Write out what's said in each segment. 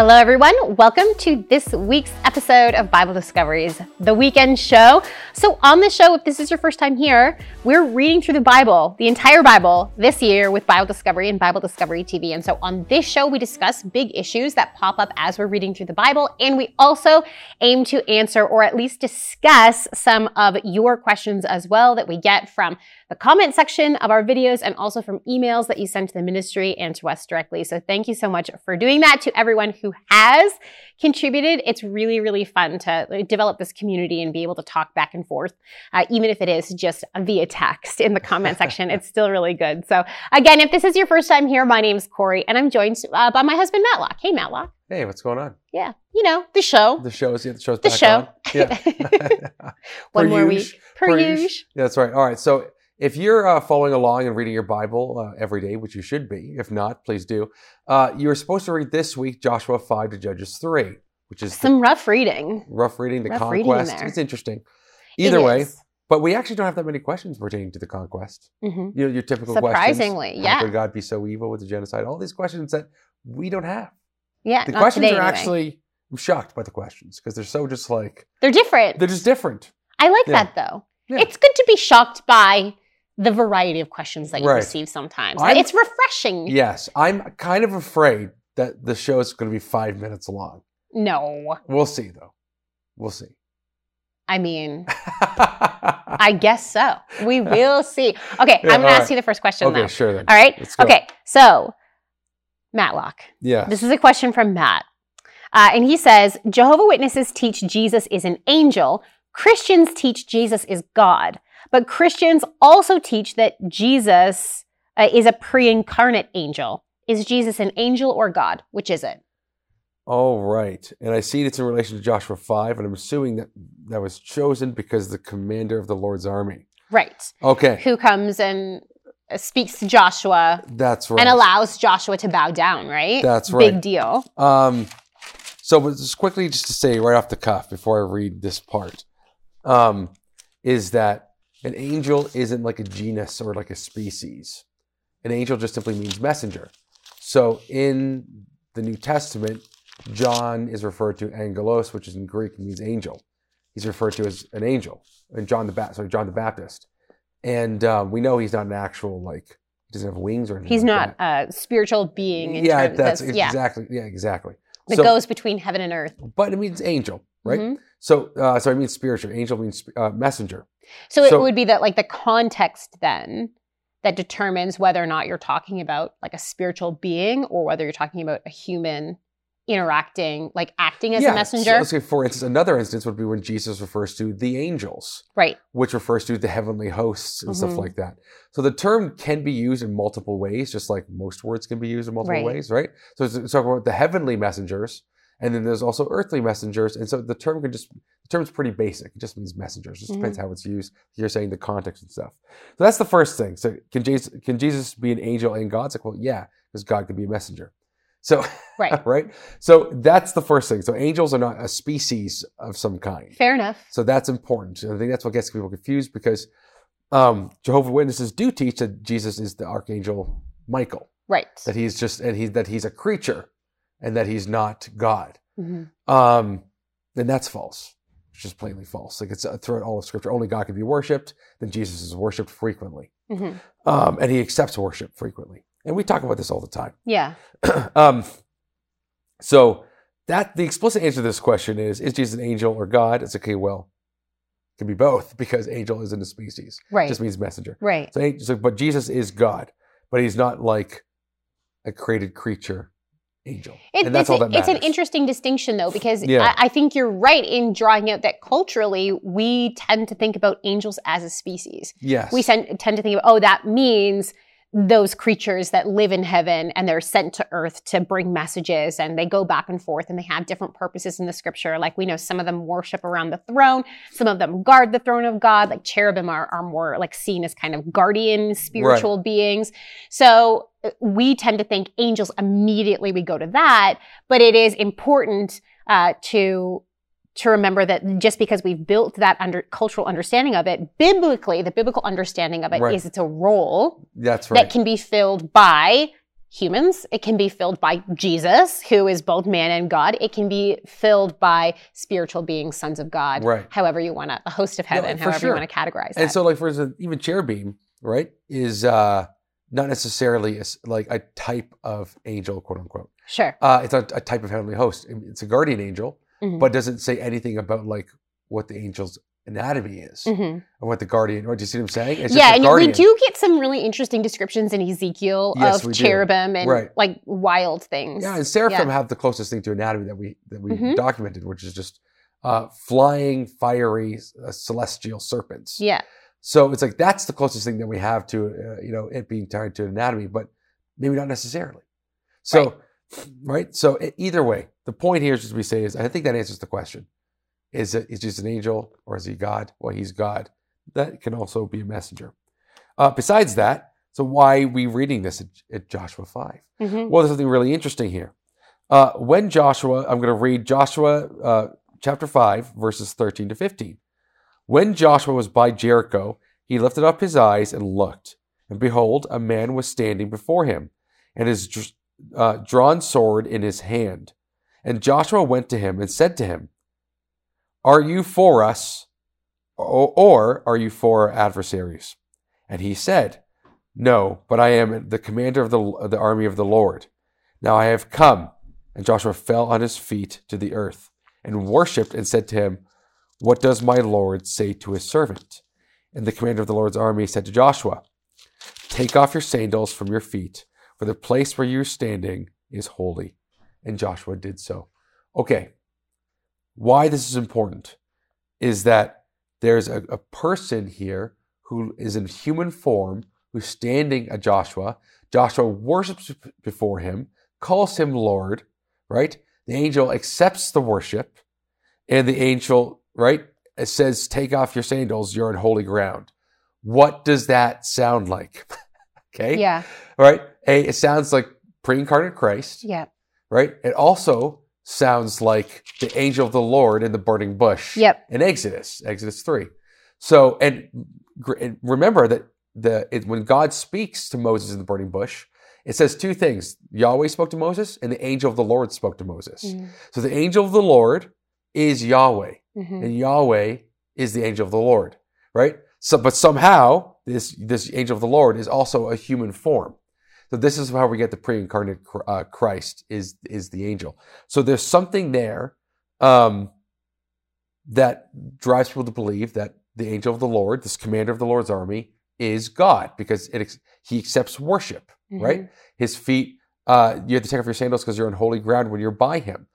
Hello, everyone. Welcome to this week's episode of Bible Discoveries, the weekend show. So, on this show, if this is your first time here, we're reading through the Bible, the entire Bible, this year with Bible Discovery and Bible Discovery TV. And so, on this show, we discuss big issues that pop up as we're reading through the Bible. And we also aim to answer or at least discuss some of your questions as well that we get from the comment section of our videos and also from emails that you send to the ministry and to us directly. So, thank you so much for doing that to everyone who has contributed. It's really, really fun to develop this community and be able to talk back and forth, uh, even if it is just via text in the comment section. It's still really good. So, again, if this is your first time here, my name is Corey, and I'm joined uh, by my husband, Matlock. Hey, Matlock. Hey, what's going on? Yeah, you know the show. The show's yeah, the show's the back show. on. Yeah, One more week. Per Per usual. usual. Yeah, that's right. All right. So if you're uh, following along and reading your Bible uh, every day, which you should be, if not, please do. Uh, you're supposed to read this week Joshua five to Judges three, which is the Some rough reading. rough reading, the rough conquest. there. It's interesting. It Either way, is. but we actually don't have that many questions pertaining to the conquest. Mhm. You know, your typical Surprisingly, questions. yeah. How could God be so evil with the genocide? All these questions that we don't have. Yeah, The questions today are anyway. actually. I'm shocked by the questions because they're so just like they're different. they're just different. I like Yeah. that though. Yeah. It's good to be shocked by the variety of questions that you Right. receive sometimes. I'm- it's refreshing. Yes, I'm kind of afraid that the show is going to be five minutes long. No, We'll see, though. We'll see. I mean, I guess so. We will see. Okay, Yeah, I'm going all to ask you the first question okay, though. sure then. All right. Okay, so Matlock. Yeah. This is a question from Matt. Uh, and he says Jehovah Witnesses teach Jesus is an angel. Christians teach Jesus is God. But Christians also teach that Jesus uh, is a pre incarnate angel. Is Jesus an angel or God? Which is it? All right. And I see it's in relation to Joshua 5, and I'm assuming that that was chosen because the commander of the Lord's army. Right. Okay. Who comes and uh, speaks to Joshua That's right. and allows Joshua to bow down, right? That's right. Big deal. Um, so, but just quickly, just to say right off the cuff before I read this part, um, is that an angel isn't like a genus or like a species. An angel just simply means messenger. So in the New Testament, John is referred to angelos, which is in Greek means angel. He's referred to as an angel, and John the Baptist, sorry, John the Baptist. And um, we know he's not an actual like he doesn't have wings or anything. He's like not a spiritual being. In yeah, terms that's of, yeah, exactly. Yeah, exactly. that So- goes between heaven and earth. but it means angel, right? Mhm. So, uh, sorry, it means spiritual. Angel means uh, messenger. So it would be that like the context then that determines whether or not you're talking about like a spiritual being or whether you're talking about a human interacting, like acting as yeah, a messenger. So, let's say, for instance, another instance would be when Jesus refers to the angels, right. which refers to the heavenly hosts and Mhm. stuff like that. So the term can be used in multiple ways, just like most words can be used in multiple Right. ways, right? So it's it's talking about the heavenly messengers, and then there's also earthly messengers, and so the term can just the term's pretty basic. It just means messengers. It just depends Mm-hmm. how it's used. You're saying the context and stuff. So that's the first thing. So can Jesus can Jesus be an angel and God? It's like, well, yeah, because God could be a messenger. So Right. right? So that's the first thing. So angels are not a species of some kind. Fair enough. So that's important. And I think that's what gets people confused because um, Jehovah Witnesses do teach that Jesus is the archangel Michael, Right. that he's just and he that he's a creature, and that he's not God. Mhm. Um, and that's false. It's just plainly false. Like it's uh, throughout all of Scripture, only God can be worshipped. Then Jesus is worshipped frequently, Mhm. um, and he accepts worship frequently. And we talk about this all the time. Yeah. um, so that the explicit answer to this question is: Is Jesus an angel or God? It's okay. Well, it can be both because angel isn't a species; Right. it just means messenger. right. So, so, but Jesus is God, but he's not like a created creature angel, It- and that's it's, all that it's an interesting distinction, though, because Yeah. I, I think you're right in drawing out that culturally we tend to think about angels as a species. yes, we tend, tend to think of, oh, that means those creatures that live in heaven and they're sent to earth to bring messages and they go back and forth and they have different purposes in the scripture. Like we know some of them worship around the throne, some of them guard the throne of God, like cherubim are, are more like seen as kind of guardian spiritual beings. So we tend to think angels immediately we go to that, but it is important uh, to to remember that just because we've built that under cultural understanding of it, biblically, the biblical understanding of it is Right. it's a role that's right. that can be filled by humans. It can be filled by Jesus, who is both man and God. It can be filled by spiritual beings, sons of God. Right. However you want to, a host of heaven, for however sure. you want to categorize And it. so, like for instance, even cherubim, right, is uh, not necessarily a like a type of angel, quote unquote. sure. Uh, it's a, a type of heavenly host. It's a guardian angel, Mhm. but doesn't say anything about like what the angel's anatomy is Mhm. or what the guardian. Or do you see what I'm saying? It's Yeah, just a and guardian. we do get some really interesting descriptions in Ezekiel Yes, of do. cherubim and Right. like wild things. Yeah, and seraphim Yeah. have the closest thing to anatomy that we that we Mhm. documented, which is just uh, flying, fiery, uh, celestial serpents. Yeah. So it's like that's the closest thing that we have to uh, you know it being tied to anatomy, but maybe not necessarily. So right. So e- either way, the point here is just we say is I think that answers the question: is it is just an angel or is he God? Well, he's God. That can also be a messenger. Uh, besides that, so why are we reading this at, at Joshua five? Mhm. Well, there's something really interesting here. Uh, when Joshua, I'm going to read Joshua uh, chapter 5, verses 13 to 15. When Joshua was by Jericho, he lifted up his eyes and looked, and behold, a man was standing before him, and his uh, drawn sword in his hand. And Joshua went to him and said to him, Are you for us, or, are you for our adversaries? And he said, No, but I am the commander of the, of the army of the Lord. Now I have come. And Joshua fell on his feet to the earth and worshipped and said to him, What does my Lord say to his servant? And the commander of the Lord's army said to Joshua, Take off your sandals from your feet, for the place where you're standing is holy. And Joshua did so. Okay, why this is important is that there's a, a person here who is in human form who's standing at Joshua. Joshua worships before him, calls him Lord, right? The angel accepts the worship, and the angel, right, it says, Take off your sandals, you're on holy ground. What does that sound like? okay. Yeah. Right? A, it sounds like pre incarnate Christ, Yeah. right? It also sounds like the angel of the Lord in the burning bush Yep. in Exodus, Exodus 3. So, and, and remember that the it, when God speaks to Moses in the burning bush, it says two things. Yahweh spoke to Moses and the angel of the Lord spoke to Moses. Mhm. So the angel of the Lord is Yahweh Mhm. and Yahweh is the angel of the Lord, right? So, but somehow this this angel of the Lord is also a human form. So this is how we get the pre-incarnate uh, Christ is is the angel. So there's something there um, that drives people to believe that the angel of the Lord, this commander of the Lord's army, is God because it ex- he accepts worship, right? Mhm. His feet, uh, you have to take off your sandals because you're on holy ground when you're by him.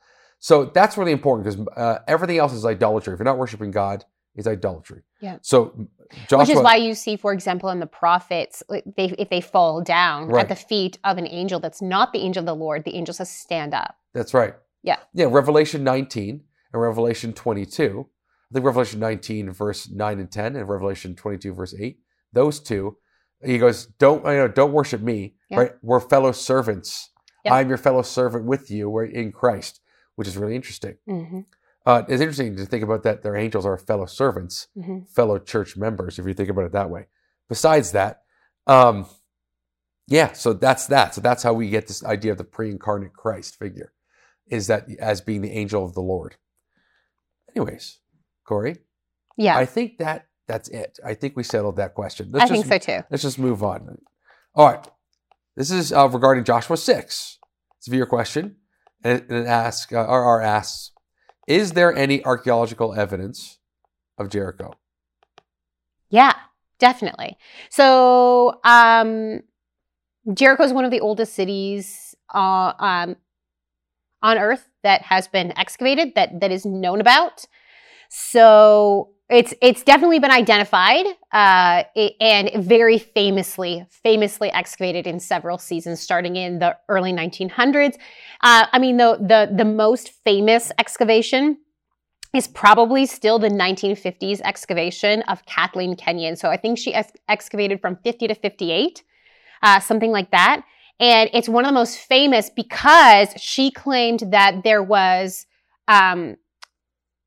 So that's really important because uh, everything else is idolatry. If you're not worshiping God, it's idolatry. Yeah. So Joshua, Which is why you see, for example, in the prophets, they, if they fall down Right. at the feet of an angel that's not the angel of the Lord, the angel says, "Stand up." that's right. Yeah. Yeah. Revelation 19 and Revelation 22. I think Revelation 19 verse 9 and 10 and Revelation 22 verse 8. Those two, he goes, don't you know, don't worship me. Yeah. Right? We're fellow servants. Yeah. I'm your fellow servant with you. We're in Christ, which is really interesting. hmm Uh, it's interesting to think about that. Their angels are fellow servants. hmm fellow church members, if you think about it that way. Besides that, um, yeah, so that's that. So that's how we get this idea of the pre-incarnate Christ figure, is that as being the angel of the Lord. Anyways, Corey, Yeah, I I, think that that's it. I think we settled that question. Let's think just, so too. Let's just move on. All right, this is uh, regarding Joshua six. It's a viewer question, and and asks, uh, or asks, is there any archaeological evidence of Jericho? Yeah, definitely. So, um, Jericho is one of the oldest cities uh, um, on Earth that has been excavated that that is known about. So it's it's definitely been identified uh, and very famously famously excavated in several seasons, starting in the early 1900s. Uh, I mean, the the the most famous excavation is probably still the 1950s excavation of Kathleen Kenyon. So I think she ex- excavated from 50 to 58, uh, something like that. And it's one of the most famous because she claimed that there was um,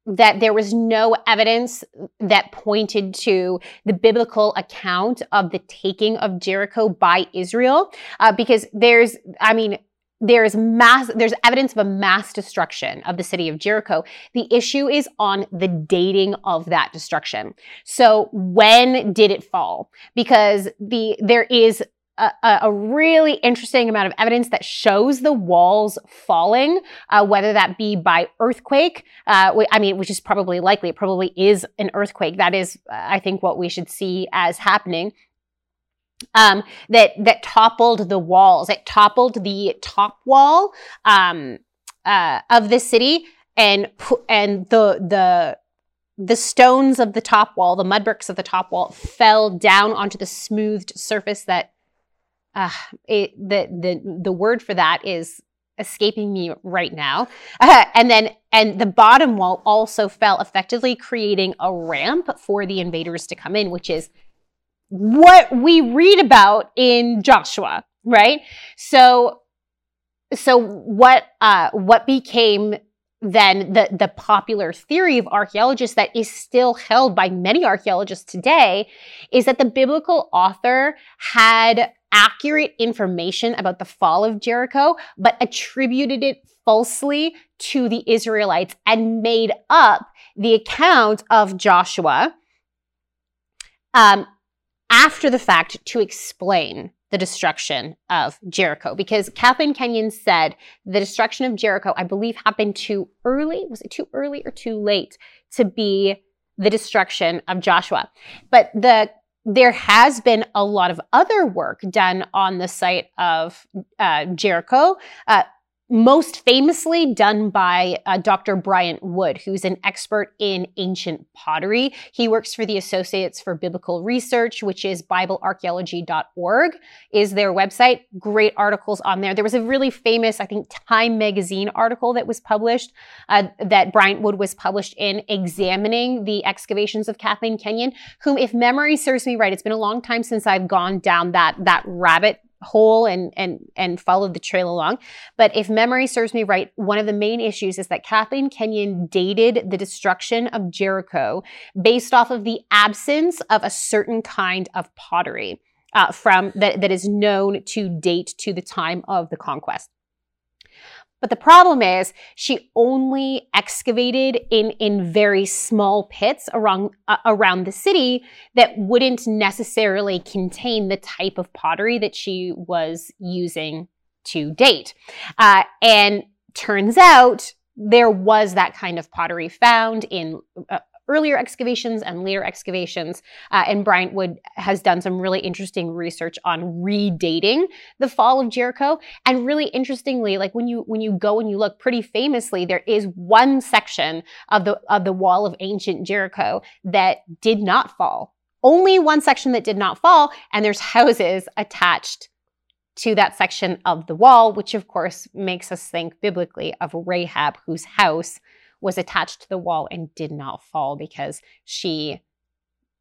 that there was no evidence that pointed to the biblical account of the taking of Jericho by Israel, uh, because there's, I mean, there's mass there's evidence of a mass destruction of the city of Jericho. The issue is on the dating of that destruction. So when did it fall? Because the there is a, a, really interesting amount of evidence that shows the walls falling, uh, whether that be by earthquake. Uh, I mean, which is probably likely. It probably is an earthquake. That is, uh, I think, what we should see as happening. Um, that that toppled the walls. It toppled the top wall um, uh, of the city, and and the the the stones of the top wall, the mud bricks of the top wall, fell down onto the smoothed surface that uh, it, the the the word for that is escaping me right now. Uh, and then and the bottom wall also fell, effectively creating a ramp for the invaders to come in, which is what we read about in Joshua, right? So so what uh, what became then the the popular theory of archaeologists that is still held by many archaeologists today is that the biblical author had accurate information about the fall of Jericho, but attributed it falsely to the Israelites and made up the account of Joshua um, after the fact to explain the destruction of Jericho. Because Kathleen Kenyon said the destruction of Jericho, I believe, happened too early. Was it too early or too late to be the destruction of Joshua? But the there has been a lot of other work done on the site of uh, Jericho. Uh, most famously done by uh, Dr. Bryant Wood, who's an expert in ancient pottery. He works for the Associates for Biblical Research, which is BibleArchaeology.org, is their website. Great articles on there. There was a really famous, I think, Time magazine article that was published, uh, that Bryant Wood was published in, examining the excavations of Kathleen Kenyon, whom, if memory serves me right, it's been a long time since I've gone down that that rabbit hole and and and followed the trail along. But if memory serves me right, one of the main issues is that Kathleen Kenyon dated the destruction of Jericho based off of the absence of a certain kind of pottery uh, from that, that is known to date to the time of the conquest. But the problem is she only excavated in, in very small pits around, uh, around the city that wouldn't necessarily contain the type of pottery that she was using to date. Uh, and turns out there was that kind of pottery found in uh, earlier excavations and later excavations. Uh, and Bryant Wood has done some really interesting research on redating the fall of Jericho. And really interestingly, like when you when you go and you look, pretty famously, there is one section of the of the wall of ancient Jericho that did not fall. Only one section that did not fall, and there's houses attached to that section of the wall, which of course makes us think biblically of Rahab, whose house was attached to the wall and did not fall because she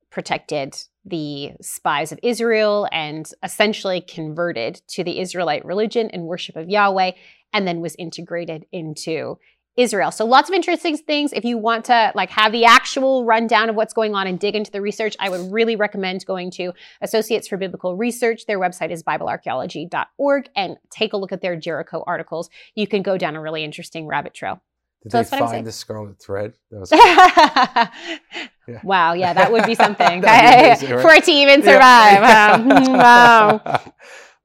protected the spies of Israel and essentially converted to the Israelite religion and worship of Yahweh and then was integrated into Israel. So lots of interesting things. If you want to like have the actual rundown of what's going on and dig into the research, I would really recommend going to Associates for Biblical Research. Their website is biblearchaeology.org and take a look at their Jericho articles. You can go down a really interesting rabbit trail. Did so they find the scarlet thread? Was- yeah. Wow, yeah, that would be something be amazing, right? for it to even survive. Yeah. Wow.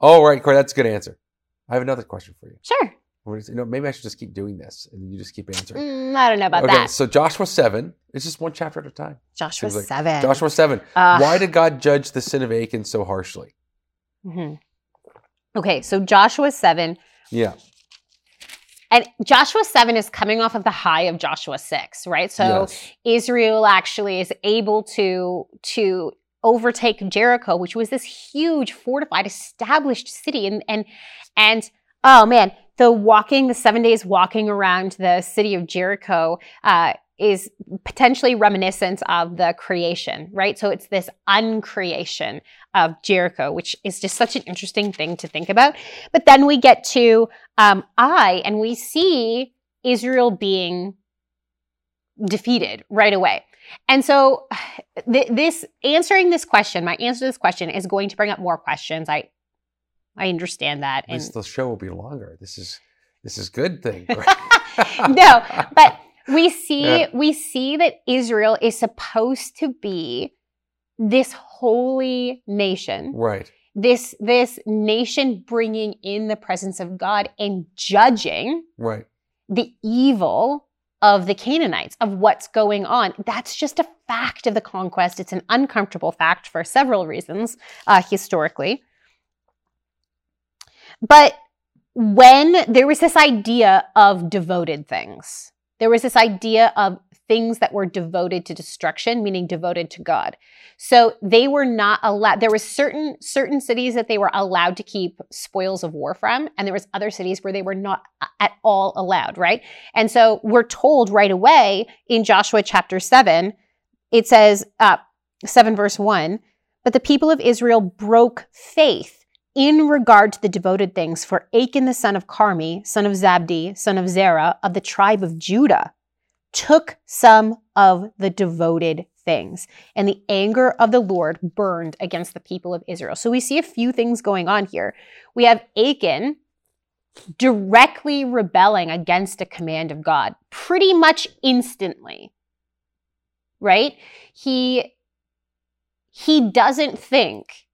All right, Corey, that's a good answer. I have another question for you. Sure. You know, maybe I should just keep doing this, and you just keep answering. Mm, I don't know about that. okay, that. So Joshua seven. It's just one chapter at a time. Joshua like, seven. Joshua seven. Uh, Why did God judge the sin of Achan so harshly? Mm-hmm. Okay, so Joshua seven. Yeah. And Joshua 7 is coming off of the high of Joshua 6, right? So yes. Israel actually is able to to overtake Jericho, which was this huge fortified established city and and and oh man, the walking the 7 days walking around the city of Jericho uh, is potentially reminiscent of the creation, right? So it's this uncreation of Jericho, which is just such an interesting thing to think about. But then we get to um, Ai, and we see Israel being defeated right away. And so th- this answering this question, my answer to this question is going to bring up more questions. I I understand that. At least And the show will be longer. This is this is good thing. no, but we see Yeah. we see that Israel is supposed to be this holy nation. right. This this nation bringing in the presence of God and judging Right. the evil of the Canaanites, of what's going on. That's just a fact of the conquest. It's an uncomfortable fact for several reasons uh, historically. But when there was this idea of devoted things, there was this idea of things that were devoted to destruction, meaning devoted to God. So they were not allowed. There was certain certain cities that they were allowed to keep spoils of war from, and there was other cities where they were not at all allowed. Right, and so we're told right away in Joshua chapter seven, it says uh, seven verse one, but the people of Israel broke faith in regard to the devoted things for Achan the son of Carmi, son of Zabdi, son of Zerah of the tribe of Judah, took some of the devoted things, and the anger of the Lord burned against the people of Israel. So we see a few things going on here. We have Achan directly rebelling against a command of God pretty much instantly. Right? He he doesn't think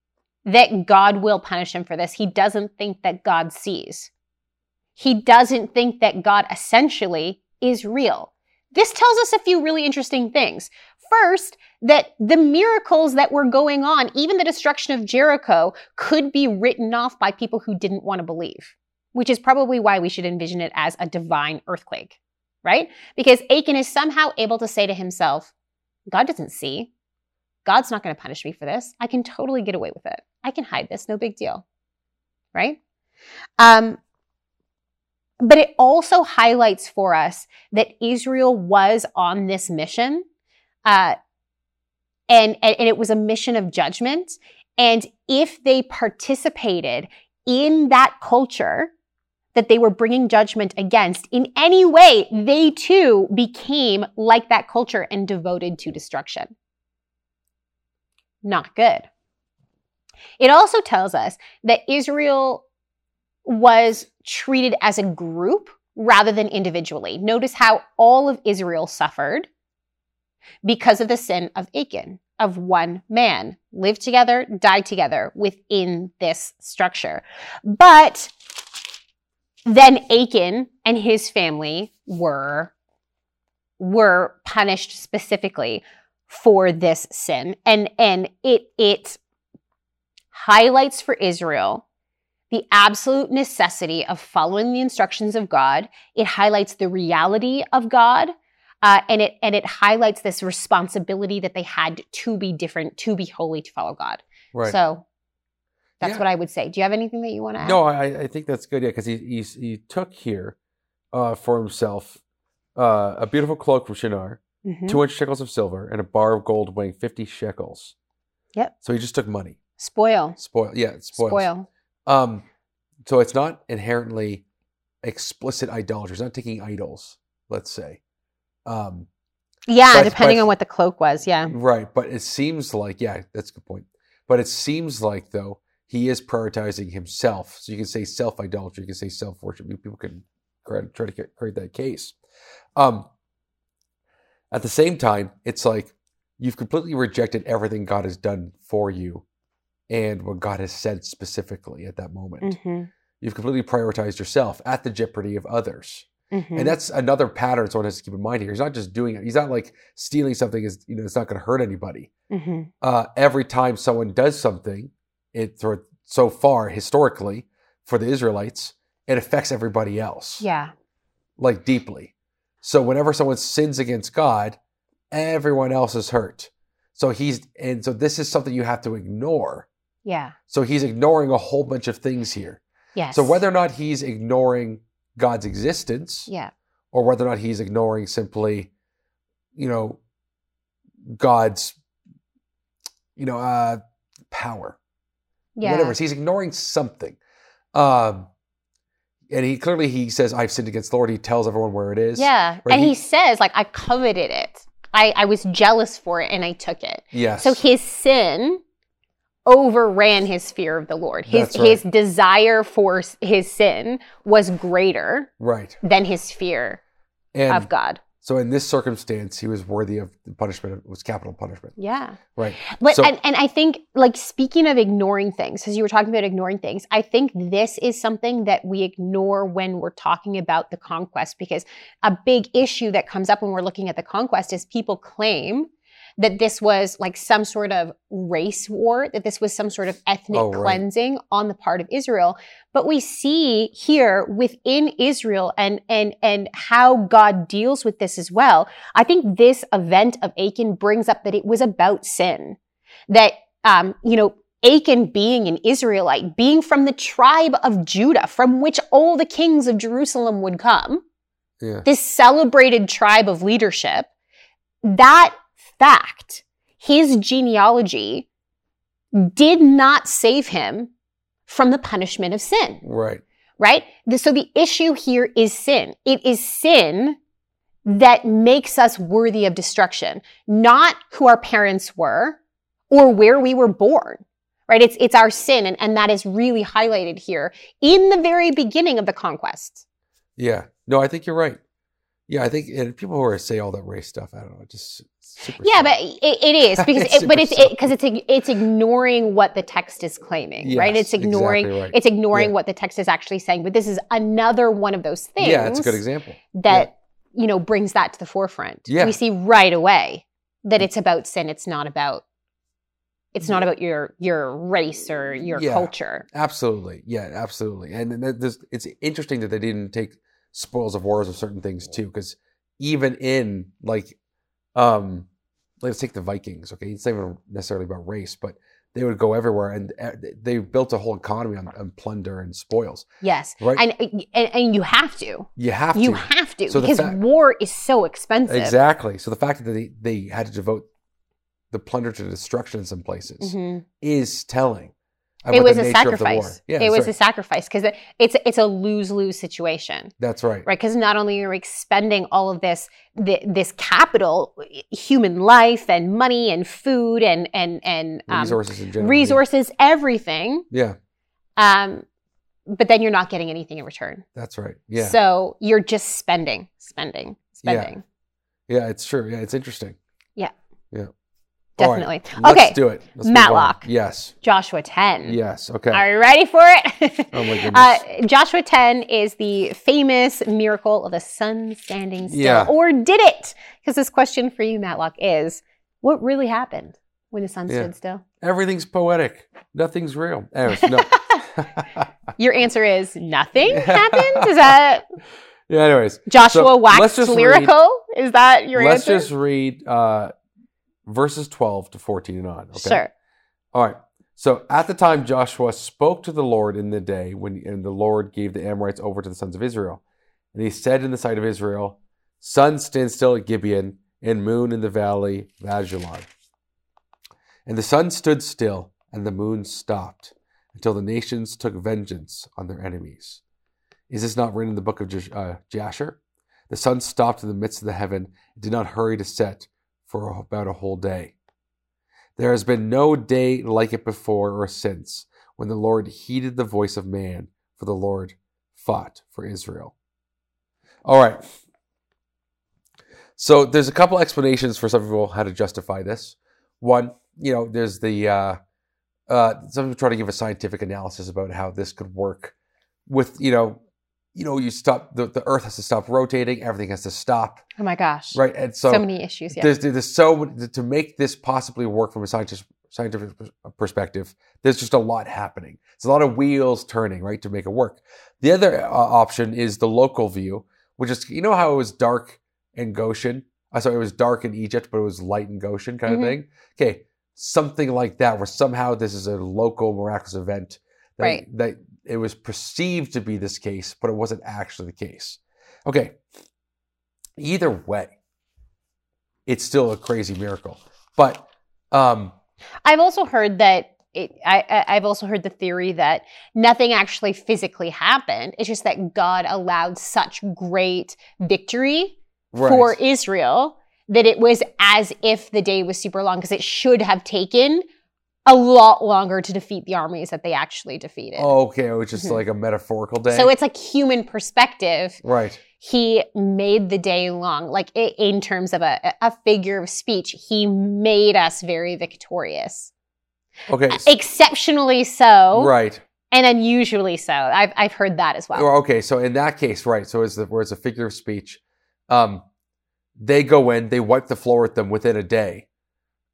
that God will punish him for this. He doesn't think that God sees. He doesn't think that God essentially is real. This tells us a few really interesting things. First, that the miracles that were going on, even the destruction of Jericho, could be written off by people who didn't want to believe, which is probably why we should envision it as a divine earthquake, right? Because Achan is somehow able to say to himself, God doesn't see. God's not going to punish me for this. I can totally get away with it. I can hide this, no big deal. Right? Um, but it also highlights for us that Israel was on this mission, uh, and, and, and it was a mission of judgment. And if they participated in that culture that they were bringing judgment against in any way, they too became like that culture and devoted to destruction not good. It also tells us that Israel was treated as a group rather than individually. Notice how all of Israel suffered because of the sin of Achan, of one man, lived together, died together within this structure. But then Achan and his family were were punished specifically for this sin and and it it highlights for Israel the absolute necessity of following the instructions of God it highlights the reality of God uh, and it and it highlights this responsibility that they had to be different to be holy to follow God Right. so that's Yeah. what I would say do you have anything that you want to add No, I, I think that's good. Yeah, because he, he he took here uh, for himself uh, a beautiful cloak from Shinar, Mhm. two hundred shekels of silver, and a bar of gold weighing fifty shekels. Yep. So he just took money. spoil Spoil. Yeah, it's spoils. spoil Um, so it's not inherently explicit idolatry. It's not taking idols. Let's say. Um, yeah But- depending but- on what the cloak was yeah Right, but it seems like yeah, that's a good point. But it seems like though he is prioritizing himself. So you can say self idolatry, you can say self worship. People can try to create that case. Um, at the same time, it's like you've completely rejected everything God has done for you and what God has said specifically at that moment. Mhm. You've completely prioritized yourself at the jeopardy of others. Mhm. And that's another pattern someone has to keep in mind here. He's not just doing it. He's not like stealing something is you know it's not going to hurt anybody. Mhm. Uh, every time someone does something, it so far historically for the Israelites, it affects everybody else yeah like deeply. So whenever someone sins against God, everyone else is hurt. So he's and so this is something you have to ignore. yeah So he's ignoring a whole bunch of things here. yes So whether or not he's ignoring God's existence, yeah or whether or not he's ignoring simply, you know, God's, you know, uh, power. yeah Whatever. He's ignoring something. Um, and he clearly he says, "I've sinned against the Lord." He tells everyone where it is. Yeah. Right, And he- he says, like, I coveted it. I, I was jealous for it and I took it. Yes. So his sin overran his fear of the Lord. His right. his desire for his sin was greater right. than his fear And of God. So in this circumstance, he was worthy of the punishment. It was capital punishment. Yeah. Right. But So- and, and I think like speaking of ignoring things, because you were talking about ignoring things, I think this is something that we ignore when we're talking about the conquest because a big issue that comes up when we're looking at the conquest is people claim that this was like some sort of race war, that this was some sort of ethnic Oh, right. cleansing on the part of Israel. But we see here within Israel and and and how God deals with this as well. I think this event of Achan brings up that it was about sin. That um, you know, Achan being an Israelite, being from the tribe of Judah, from which all the kings of Jerusalem would come, Yeah. this celebrated tribe of leadership, that fact, his genealogy did not save him from the punishment of sin, Right. right? So the issue here is sin. It is sin that makes us worthy of destruction, not who our parents were or where we were born. Right? It's it's our sin, and, and that is really highlighted here in the very beginning of the conquest. Yeah. No, I think you're right. Yeah, I think and people who are say all that race stuff, I don't know, just super. Yeah, but it, it is because It's it, but it's because it's it's ignoring what the text is claiming, right? It's ignoring exactly right. it's ignoring Yeah. what the text is actually saying. But this is another one of those things. yeah, it's a good example. that you know brings that to the forefront. Yeah. We see right away that mm. it's about sin. It's not about it's not about your your race or your Yeah. culture. Absolutely. Yeah, absolutely. And there's, it's interesting that they didn't take spoils of wars of certain things too, because even in like, um, let's take the Vikings. Okay, it's not even necessarily about race, but they would go everywhere, and uh, they built a whole economy on, on plunder and spoils. Yes, Right. and, and and you have to. You have You to have to So because fact- war is so expensive. exactly. So the fact that they they had to devote the plunder to destruction in some places Mhm. is telling. It was the a nature of the war. sacrifice. Yeah, it was a sacrifice because it's it's a lose lose situation, That's right. right? Because not only are we expending all of this thi- this capital, human life and money and food and and and um, Resources in general. resources, everything, Yeah, um, but then you're not getting anything in return. that's right. Yeah. So you're just spending, spending, spending. Yeah. spending. Yeah, it's true. Yeah, it's interesting. Yeah. Yeah. Right, Definitely. Let's okay, do it. Let's Matlock. Yes. Joshua 10. Yes. Okay. Are you ready for it? Oh my goodness. Uh, Joshua 10 is the famous miracle of the sun standing still. Yeah. Or did it? Because this question for you, Matlock, is what really happened when the sun Yeah. stood still? Everything's poetic. Nothing's real. Anyways, no. Your answer is nothing happened? Is that yeah. Anyways, Joshua So, waxed just read- lyrical? Is that your answer? let's just read uh, verses twelve to fourteen and on. Okay. Sure. All right. So at the time Joshua spoke to the Lord in the day when and the Lord gave the Amorites over to the sons of Israel. And he said in the sight of Israel, Sun stand still at Gibeon, and moon in the valley of Ajalon. And the sun stood still, and the moon stopped, until the nations took vengeance on their enemies. Is this not written in the book of uh, Jasher? The sun stopped in the midst of the heaven, and did not hurry to set for about a whole day. There has been no day like it before or since, when the Lord heeded the voice of man, for the Lord fought for Israel. All right. So there's a couple explanations for some people how to justify this. One, you know, there's the uh, uh, some people try to give a scientific analysis about how this could work with, you know, you know, you stop the, the Earth has to stop rotating, everything has to stop, Oh my gosh. right? And So, so, many issues. Yeah. there's, there's so to make this possibly work from a scientist, scientific perspective. There's just a lot happening. It's a lot of wheels turning, right, to make it work. The other uh, option is the local view, which is you know how it was dark in Goshen. I sorry, it was dark in Egypt, but it was light in Goshen, kind Mhm. of thing. Okay, something like that, where somehow this is a local miraculous event that, Right. that it was perceived to be this case, but it wasn't actually the case. Okay, either way, it's still a crazy miracle. But um, I've also heard that it, I, I've also heard the theory that nothing actually physically happened. It's just that God allowed such great victory Right. for Israel that it was as if the day was super long because it should have taken a lot longer to defeat the armies that they actually defeated. Oh, okay, which is Mhm. like a metaphorical day. So it's like human perspective. right. He made the day long, like in terms of a, a figure of speech. He made us very victorious, Okay. exceptionally so, right. and unusually so. I've I've heard that as well. Well, okay, so in that case, right? So it's the where it's a figure of speech. Um, they go in, they wipe the floor with them within a day,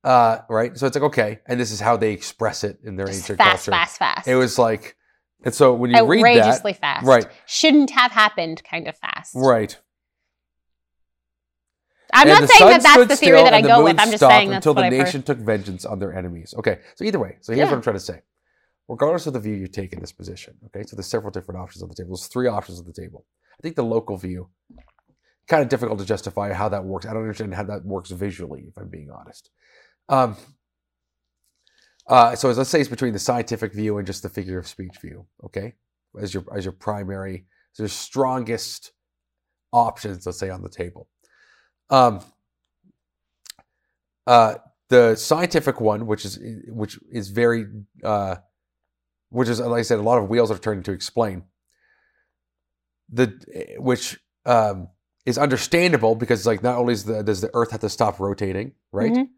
uh, right? So it's like okay, and this is how they express it in their Just ancient fast, culture. fast, fast. fast. It was like, and so when you read that, outrageously fast. right, Shouldn't have happened. Kind of fast. right. I'm And not saying that that's the theory that I the go with. I'm just saying that's until what the I've nation heard. took vengeance on their enemies. Okay, so either way, so here's Yeah. what I'm trying to say. Regardless of the view you take in this position, okay, so there's several different options on the table. There's three options on the table. I think the local view, kind of difficult to justify how that works. I don't understand how that works visually, if I'm being honest. Um, uh, so let's say it's between the scientific view and just the figure of speech view, okay, as your as your primary, as your strongest options, let's say on the table. Um, uh, the scientific one, which is which is very, uh, which is like I said, a lot of wheels are turning to explain. The which um, is understandable because like not only is the, does the Earth have to stop rotating, right? Mhm.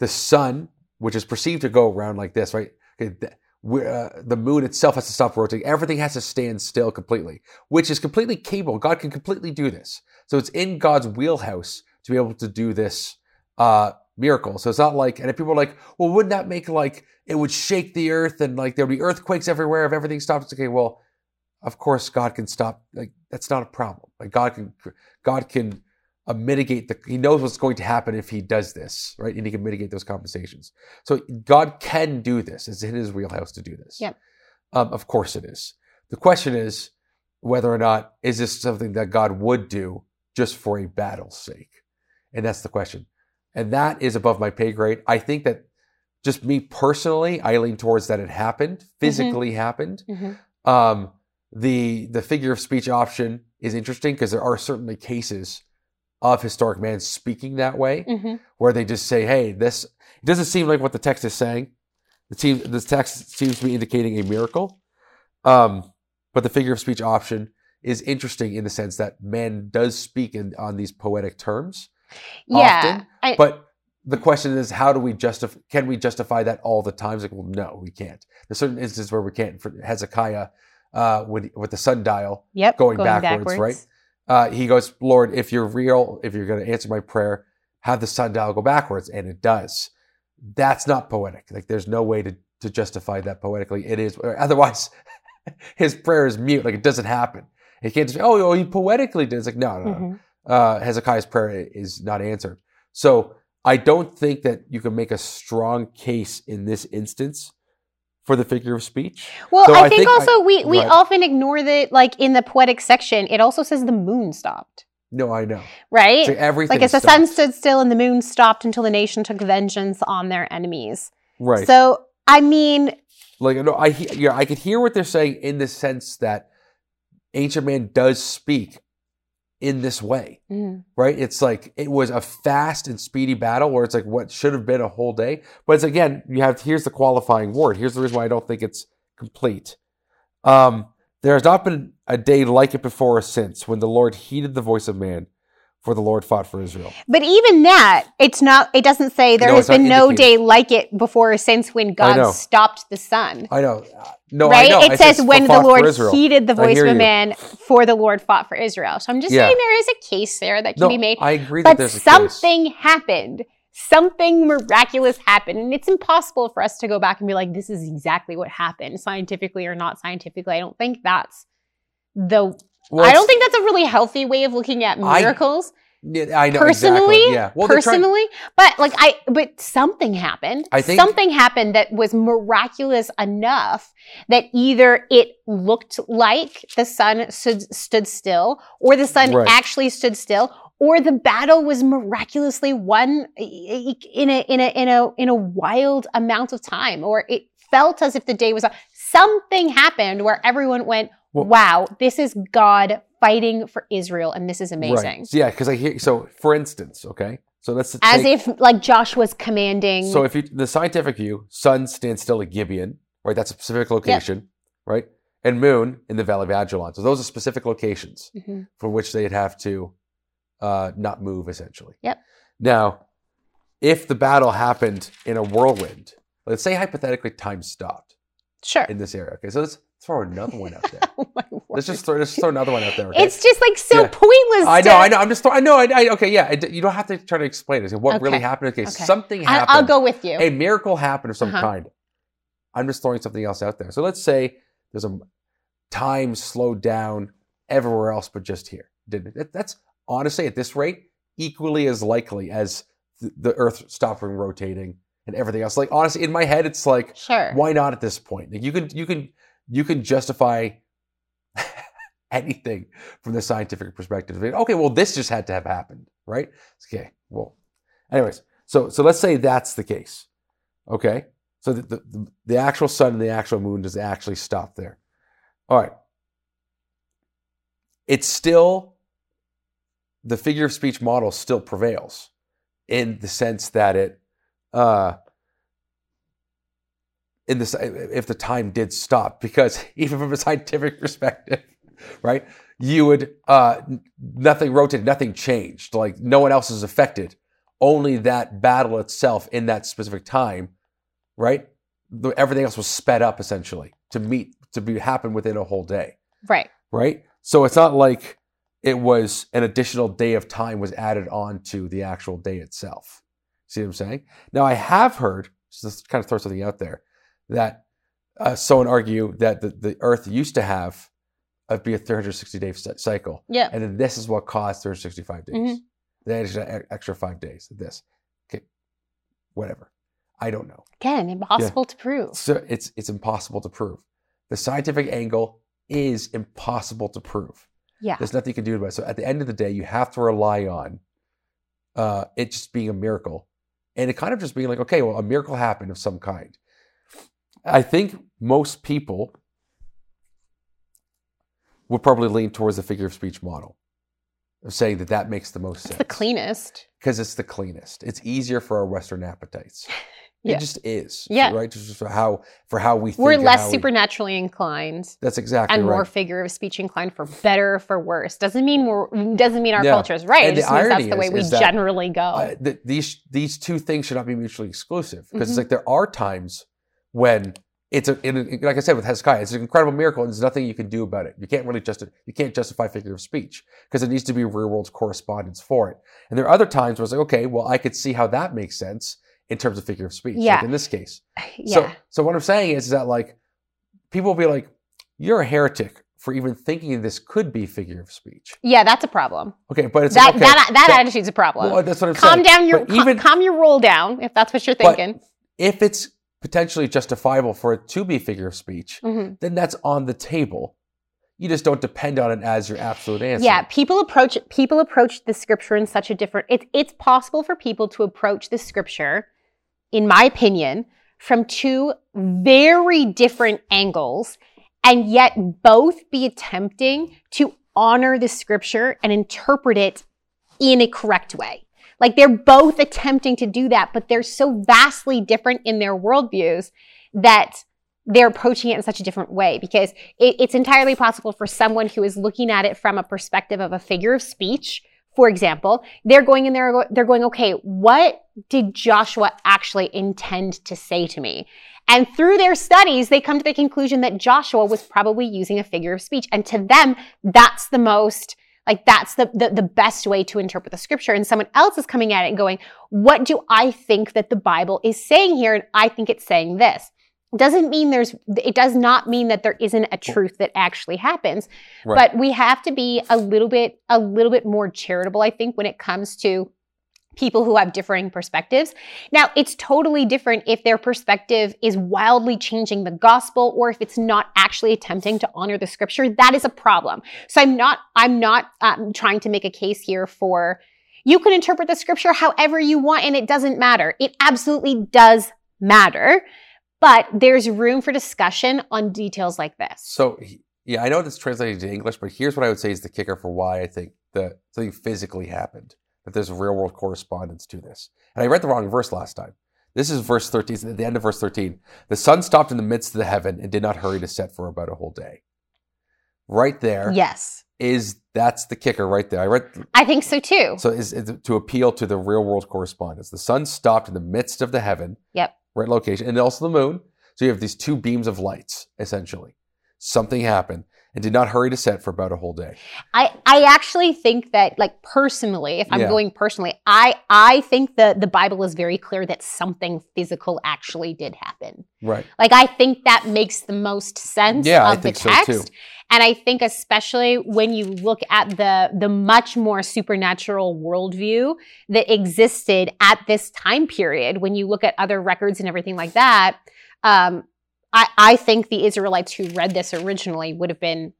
The sun, which is perceived to go around like this, right? The, uh, the moon itself has to stop rotating. Everything has to stand still completely, which is completely capable. God can completely do this. So it's in God's wheelhouse to be able to do this uh, miracle. So it's not like, and if people are like, well, wouldn't that make like it would shake the earth and like there'd be earthquakes everywhere if everything stopped? It's okay. Well, of course, God can stop. Like that's not a problem. Like God can, God can uh, mitigate the. He knows what's going to happen if He does this, right? And He can mitigate those compensations. So God can do this. It's in His wheelhouse to do this. Yep. Um, of course, it is. The question is whether or not is this something that God would do just for a battle's sake, and that's the question. And that is above my pay grade. I think that just me personally, I lean towards that it happened, physically happened. Mhm. Um, the the figure of speech option is interesting because there are certainly cases of historic man speaking that way, Mhm. where they just say, "Hey, this." It doesn't seem like what the text is saying. The team, the text seems to be indicating a miracle, um, but the figure of speech option is interesting in the sense that man does speak in on these poetic terms. Yeah. Often, I- But the question is, how do we justify? Can we justify that all the times? Like, well, no, we can't. There's certain instances where we can't. For Hezekiah, uh, with with the sundial, yep. going backwards, right? Uh, he goes, Lord, if you're real, if you're going to answer my prayer, have the sundial go backwards, and it does. That's not poetic. Like, there's no way to to justify that poetically. It is. Otherwise, his prayer is mute. Like, it doesn't happen. He can't just, oh, oh, he poetically did. It's like, no, no, no Mhm. uh, Hezekiah's prayer is not answered. So I don't think that you can make a strong case in this instance for the figure of speech. Well, So I, I think, think I- also we we right. often ignore that. Like in the poetic section, it also says the moon stopped, No, I know. right? So everything like as the sun stood still and the moon stopped until the nation took vengeance on their enemies. right? So I mean, like no, I yeah, I could hear what they're saying in the sense that ancient man does speak in this way, mm, right? It's like it was a fast and speedy battle where it's like what should have been a whole day, but it's again you have here's the qualifying word. Here's the reason why I don't think it's complete. Um, there has not been a day like it before or since when the Lord heeded the voice of man, for the Lord fought for Israel. but even that, it's not. It doesn't say there No, has been no day like it before or since when. God stopped the sun. I know, no, right? I know. I It said says when the Lord heeded the voice of a man, for the Lord fought for Israel. So I'm just Yeah. saying there is a case there that can No, be made. I agree that but a case. something happened. Something miraculous happened. And it's impossible for us to go back and be like, this is exactly what happened, scientifically or not scientifically. I don't think that's the Well, I don't think that's a really healthy way of looking at miracles Yeah, I know personally. exactly. Yeah, well, they're trying- personally, but like I, but something happened. I think- something happened that was miraculous enough that either it looked like the sun stood, stood still, or the sun Right. actually stood still, or the battle was miraculously won in a in a in a in a wild amount of time, or it felt as if the day was something happened where everyone went, Well- "Wow, this is God fighting for Israel, and this is amazing." Right. So, yeah, because I hear. So, for instance, okay. So let's As take- if like Joshua's commanding. So if you the scientific view, sun stands still at Gibeon, right? That's a specific location, right? And moon in the Valley of Ajalon. So those are specific locations Mhm. for which they'd have to uh, not move, essentially. Yep. Now, if the battle happened in a whirlwind, let's say hypothetically time stopped Sure. in this area. Okay, so let's throw another one out there. Oh my let's just throw, let's throw another one out there. Okay? It's just like so Yeah. pointless. I know, to- I know. I'm just. I know. I, I okay. Yeah. I, you don't have to try to explain it. What really happened? Okay, Okay. something happened I'll go with you. a miracle happened of some Uh-huh. kind. I'm just throwing something else out there. So let's say there's a time slowed down everywhere else but just here. It? That's honestly at this rate equally as likely as the, the Earth stopping rotating and everything else. Like honestly, in my head, it's like Sure. why not at this point? Like you can you can you can justify anything from the scientific perspective. Okay, well this just had to have happened, right? Okay. Well, anyways, so so let's say that's the case. Okay, so the the, the actual sun and the actual moon does actually stop there. All right. It's still the figure of speech model still prevails in the sense that it uh in this if the time did stop because even from a scientific perspective right you would uh nothing rotated nothing changed like no one else is affected. Only that battle itself in that specific time right everything else was sped up essentially to meet to be happen within a whole day. Right. right? So it's not like it was an additional day of time was added on to the actual day itself. See what i'm saying? Now i have heard just kind of throw something out there that uh, someone argue that the, the earth used to have uh, be a 360 day cycle Yeah. and then this is what caused 365 days Mhm. the extra, e, extra five days of this okay whatever i don't know Again, impossible to prove. so it's it's impossible to prove the scientific angle is impossible to prove Yeah. there's nothing you can do about it. So at the end of the day, you have to rely on uh, it just being a miracle. And it kind of just being like, okay, well, a miracle happened of some kind. I think most people would probably lean towards the figure of speech model of saying that that makes the most It's sense. the cleanest. Because it's the cleanest. It's easier for our Western appetites. Yeah. It just is. Yeah. Right? Just for how for how we think. We're less we- supernaturally inclined that's exactly and right. more figure of speech inclined for better or for worse. Doesn't mean we're doesn't mean our Yeah. culture is right. And it just means that's the way is- we is generally go. uh, th- these these two things should not be mutually exclusive because Mhm. it's like there are times when it's a, in a- like I said with Hezekiah, it's an incredible miracle and there's nothing you can do about it. You can't really just you can't justify figure of speech because it needs to be real world correspondence for it. And there are other times where it's like, okay, well, I could see how that makes sense in terms of figure of speech. Yeah. Like in this case. yeah. So so what I'm saying is, is that like people will be like, you're a heretic for even thinking this could be figure of speech. yeah, that's a problem. Okay, but it's That okay, that that but- attitude's a problem. well, that's what I'm calm saying. down your But cal- even- calm your roll down if that's what you're But- thinking. if it's potentially justifiable for it to be figure of speech, Mhm. then that's on the table. You just don't depend on it as your absolute answer. Yeah, people approach people approach the scripture in such a different. It's it's possible for people to approach the scripture, in my opinion, from two very different angles, and yet both be attempting to honor the scripture and interpret it in a correct way. Like they're both attempting to do that, but they're so vastly different in their worldviews that they're approaching it in such a different way because it, it's entirely possible for someone who is looking at it from a perspective of a figure of speech for example they're going in there they're going okay what did joshua actually intend to say to me? And through their studies they come to the conclusion that joshua was probably using a figure of speech. And to them that's the most like that's the, the the best way to interpret the scripture. And someone else is coming at it and going what do i think that the bible is saying here? And i think it's saying this. Doesn't mean there's it does not mean that there isn't a truth that actually happens Right. but we have to be a little bit a little bit more charitable i think when it comes to people who have differing perspectives now it's totally different if their perspective is wildly changing the gospel or if it's not actually attempting to honor the scripture that is a problem so i'm not i'm not um, trying to make a case here for you can interpret the scripture however you want and it doesn't matter it absolutely does matter But there's room for discussion on details like this. So yeah, I know it's translated to English, but here's what I would say is the kicker for why I think that something physically happened. That there's a real world correspondence to this. And I read the wrong verse last time. This is verse 13, at the end of verse 13. The sun stopped in the midst of the heaven and did not hurry to set for about a whole day. Right there. Yes. Is that's the kicker right there. I read I think so too. so is, is to appeal to the real world correspondence. The sun stopped in the midst of the heaven, Yep. right location, and also the moon. So you have these two beams of lights, essentially. Something happened and did not hurry to set for about a whole day. I, I actually think that like personally, if I'm Yeah. going personally, I I think that the Bible is very clear that something physical actually did happen. Right. Like I think that makes the most sense Yeah, I of the think so, text. too. And I think especially when you look at the the much more supernatural worldview that existed at this time period, when you look at other records and everything like that, um, I, I think the Israelites who read this originally would have been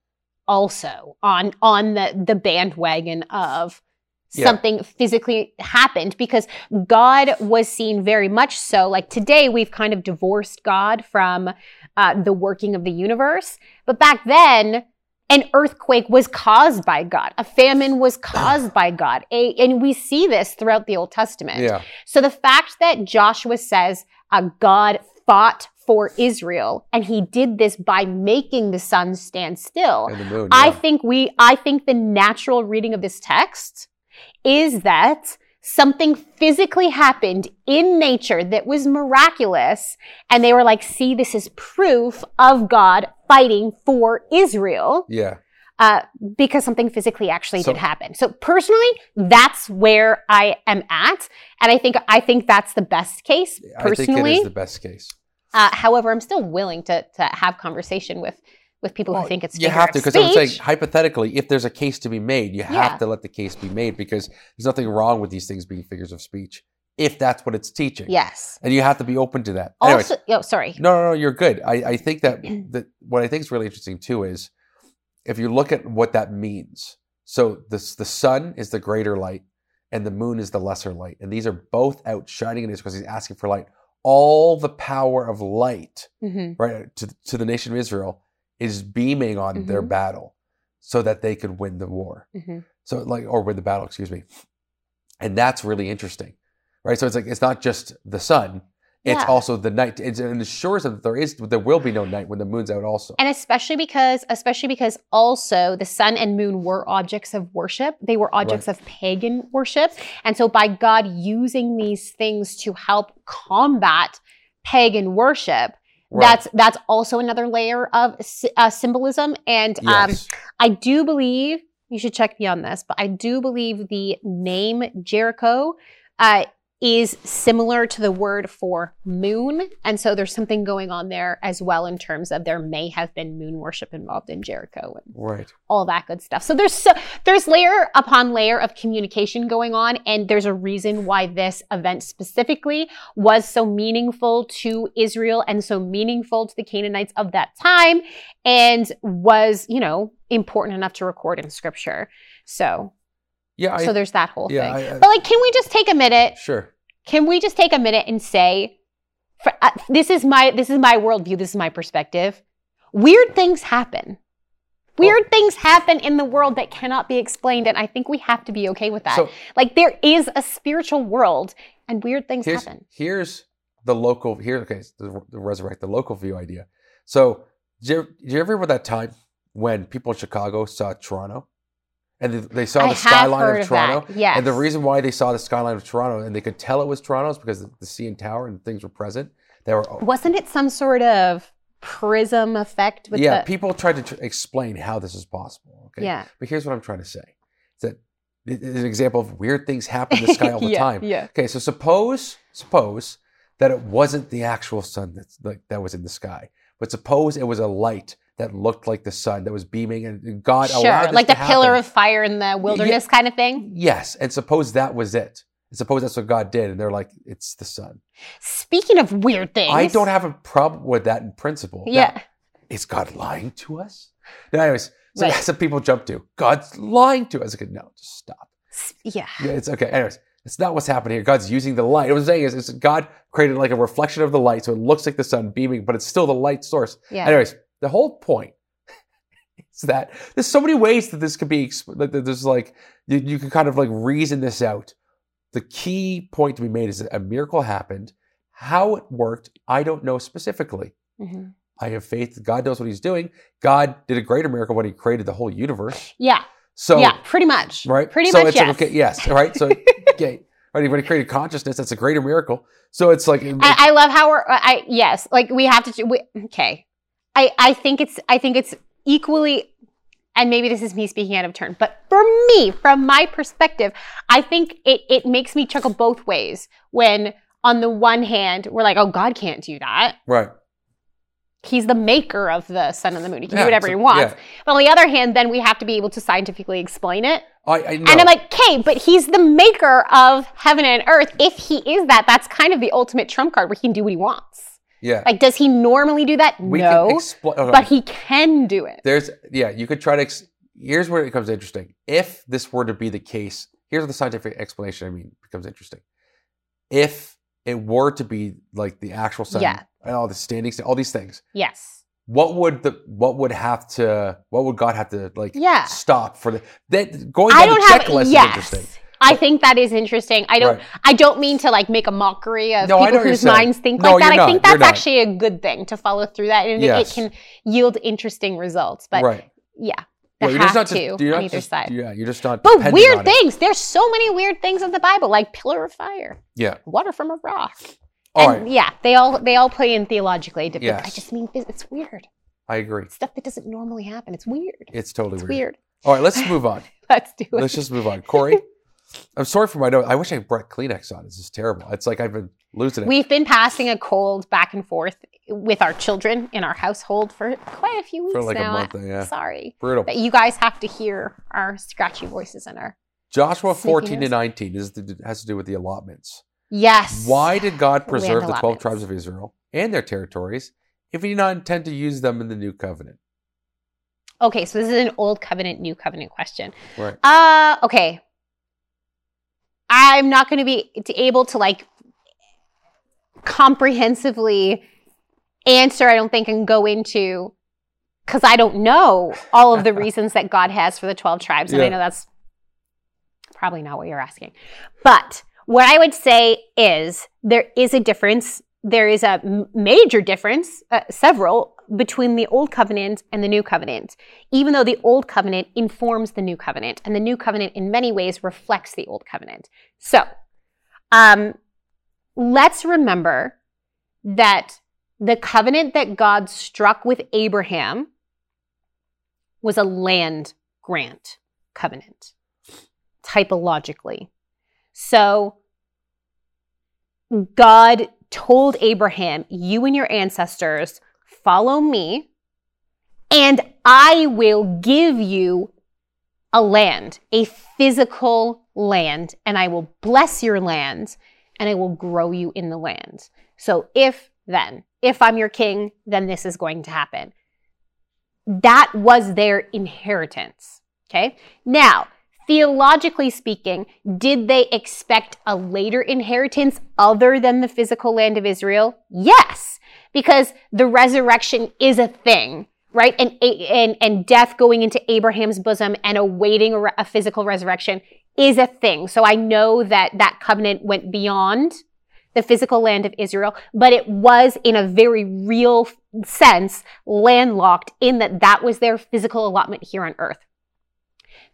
also on on the the bandwagon of Yeah. something physically happened because God was seen very much so. Like today, we've kind of divorced God from uh, the working of the universe, but back then. An earthquake was caused by God. A famine was caused by God. A, and we see this throughout the Old Testament. Yeah. So the fact that Joshua says uh, God fought for Israel and he did this by making the sun stand still. And the moon. I think we I think the natural reading of this text is that something physically happened in nature that was miraculous and they were like see this is proof of God fighting for Israel Yeah. uh, because something physically actually So- did happen. So personally, that's where I am at, and I think I think that's the best case I think it personally. is the best case. Uh, however, I'm still willing to to have conversation with with people who think it's you have to because I'm saying hypothetically, if there's a case to be made, you have Yeah. to let the case be made because there's nothing wrong with these things being figures of speech if that's what it's teaching. yes. And you have to be open to that. Anyways, Also, oh, sorry. no, no, no, you're good. I, I think that, that what I think is really interesting too is if you look at what that means. So the the sun is the greater light, and the moon is the lesser light, and these are both out shining in his because he's asking for light. All the power of light, hmm right, to to the nation of Israel is beaming on their Mhm. battle, so that they could win the war. hmm So like, or win the battle, excuse me. And that's really interesting, right? So it's like it's not just the sun; it's Yeah. also the night. It them that there is, there will be no night when the moon's out. Also, And especially because, especially because also the sun and moon were objects of worship. They were objects of pagan worship. And so by God using these things to help combat pagan worship, Right. that's that's also another layer of uh, symbolism. And um, I do believe you should check me on this, but I do believe the name Jericho uh, is similar to the word for moon, and so there's something going on there as well in terms of there may have been moon worship involved in Jericho and right. all that good stuff. So there's so, there's layer upon layer of communication going on, and there's a reason why this event specifically was so meaningful to Israel and so meaningful to the Canaanites of that time, and was you know important enough to record in Scripture. So Yeah, I, so there's that whole yeah, thing. I- I- but like, can we just take a minute? sure. Can we just take a minute and say, for, uh, this is my this is my worldview. This is my perspective. Weird things happen. Weird things happen in the world that cannot be explained, and I think we have to be okay with that. So like there is a spiritual world, and weird things here's happen. here's the local here. Okay, the, the resurrect the local view idea. So do you, did you ever remember that time when people in Chicago saw Toronto, and they, they saw I the have skyline of of Toronto? that. Yes. And the reason why they saw the skyline of Toronto and they could tell it was Toronto is because the, the CN Tower and things were present. They were wasn't it some sort of prism effect with yeah. the people tried to tr- explain how this is possible. Okay, yeah but here's what I'm trying to say: is that it is an example of weird things happen in the sky all the yeah, time. Yeah. Okay, so suppose suppose that it wasn't the actual sun that's like that was in the sky, but suppose it was a light that looked like the sun that was beaming, and God allowed Sure, this like the pillar of fire in the wilderness kind of thing. Yes, and suppose that was it. And suppose that's what God did, and they're like, it's the sun. Speaking of weird things, I don't have a problem with that in principle. Now, Yeah, is God lying to us? No, anyways, so Right. that's what people jump to. God's lying to us. I go, no, just stop. Yeah. Yeah, it's okay. Anyways, It's not what's happening here. God's using the light. What I'm saying is, is God created like a reflection of the light, so it looks like the sun beaming, but it's still the light source. Yeah. Anyways, the whole point is that there's so many ways that this could be. that there's like you, you can kind of like reason this out. The key point to be made is that a miracle happened. How it worked, I don't know specifically. Mhm. I have faith that God knows what He's doing. God did a greater miracle when He created the whole universe. Yeah. So yeah. Pretty much. right? Pretty so much. it's yes. like, okay, yes, right. So okay, right. When he created consciousness, that's a greater miracle. So it's like I, I love how we're. I yes, like we have to. We, okay, I I think it's I think it's equally, and maybe this is me speaking out of turn, but for me, from my perspective, I think it it makes me chuckle both ways. When on the one hand, we're like, oh, God can't do that. right. He's the maker of the sun and the moon. He can Yeah, do whatever so- he wants. yeah. But on the other hand, then we have to be able to scientifically explain it. I, I know. And I'm like, okay, but he's the maker of heaven and earth. If he is that, that's kind of the ultimate trump card where he can do what he wants. Yeah, Like, does he normally do that? we no, explain. but he can do it. there's yeah, you could try to. Ex- here's where it becomes interesting. If this were to be the case, here's the scientific explanation. I mean, becomes interesting. If it were to be like the actual sun, Yeah. and all the standings, all these things, Yes. what would the what would have to what would God have to like Yeah. stop for the that going I down the have. checklist is Yes. interesting. I think that is interesting. I don't. Right. I don't mean to like make a mockery of No, people whose minds think No, like that. I think that's actually a good thing to follow through that, and Yes. it can yield interesting results. But right. yeah, they you're have just not to on either just, side. Yeah, you're just not. But weird on it. things. There's so many weird things in the Bible, like pillar of fire, Yeah. water from a rock. All and right. yeah, they all they all play in theologically. But I just mean it's it's weird. I agree. Stuff that doesn't normally happen. It's weird. It's totally It's weird. weird. All right, let's move on. Let's do it. Let's just move on. Corey, I'm sorry for my note. I wish I brought Kleenex on. This is terrible. It's like I've been losing it. We've been passing a cold back and forth with our children in our household for quite a few weeks For like a now. month, yeah. Sorry. Brutal. But you guys have to hear our scratchy voices and our Joshua 14 to 19 is the, has to do with the allotments. Yes. Why did God preserve the 12 tribes of Israel and their territories if he did not intend to use them in the new covenant? Okay, so this is an old covenant, new covenant question. Right. Uh okay. I'm not going to be able to like comprehensively answer. I don't think and go into because I don't know all of the reasons that God has for the 12 tribes. And I know that's probably not what you're asking. But what I would say is there is a difference. There is a major difference, uh, several, between the old covenant and the new covenant, even though the old covenant informs the new covenant, and the new covenant in many ways reflects the old covenant. So, um, let's remember that the covenant that God struck with Abraham was a land grant covenant, typologically. So, God told Abraham, You and your ancestors follow me, and I will give you a land, a physical land, and I will bless your land, and I will grow you in the land. So, if then, if I'm your king, then this is going to happen. That was their inheritance. Okay. Now, theologically speaking, did they expect a later inheritance other than the physical land of Israel? Yes, because the resurrection is a thing, right? And, and, and death going into Abraham's bosom and awaiting a, physical resurrection is a thing. So I know that that covenant went beyond the physical land of Israel, but it was in a very real sense landlocked in that that was their physical allotment here on earth.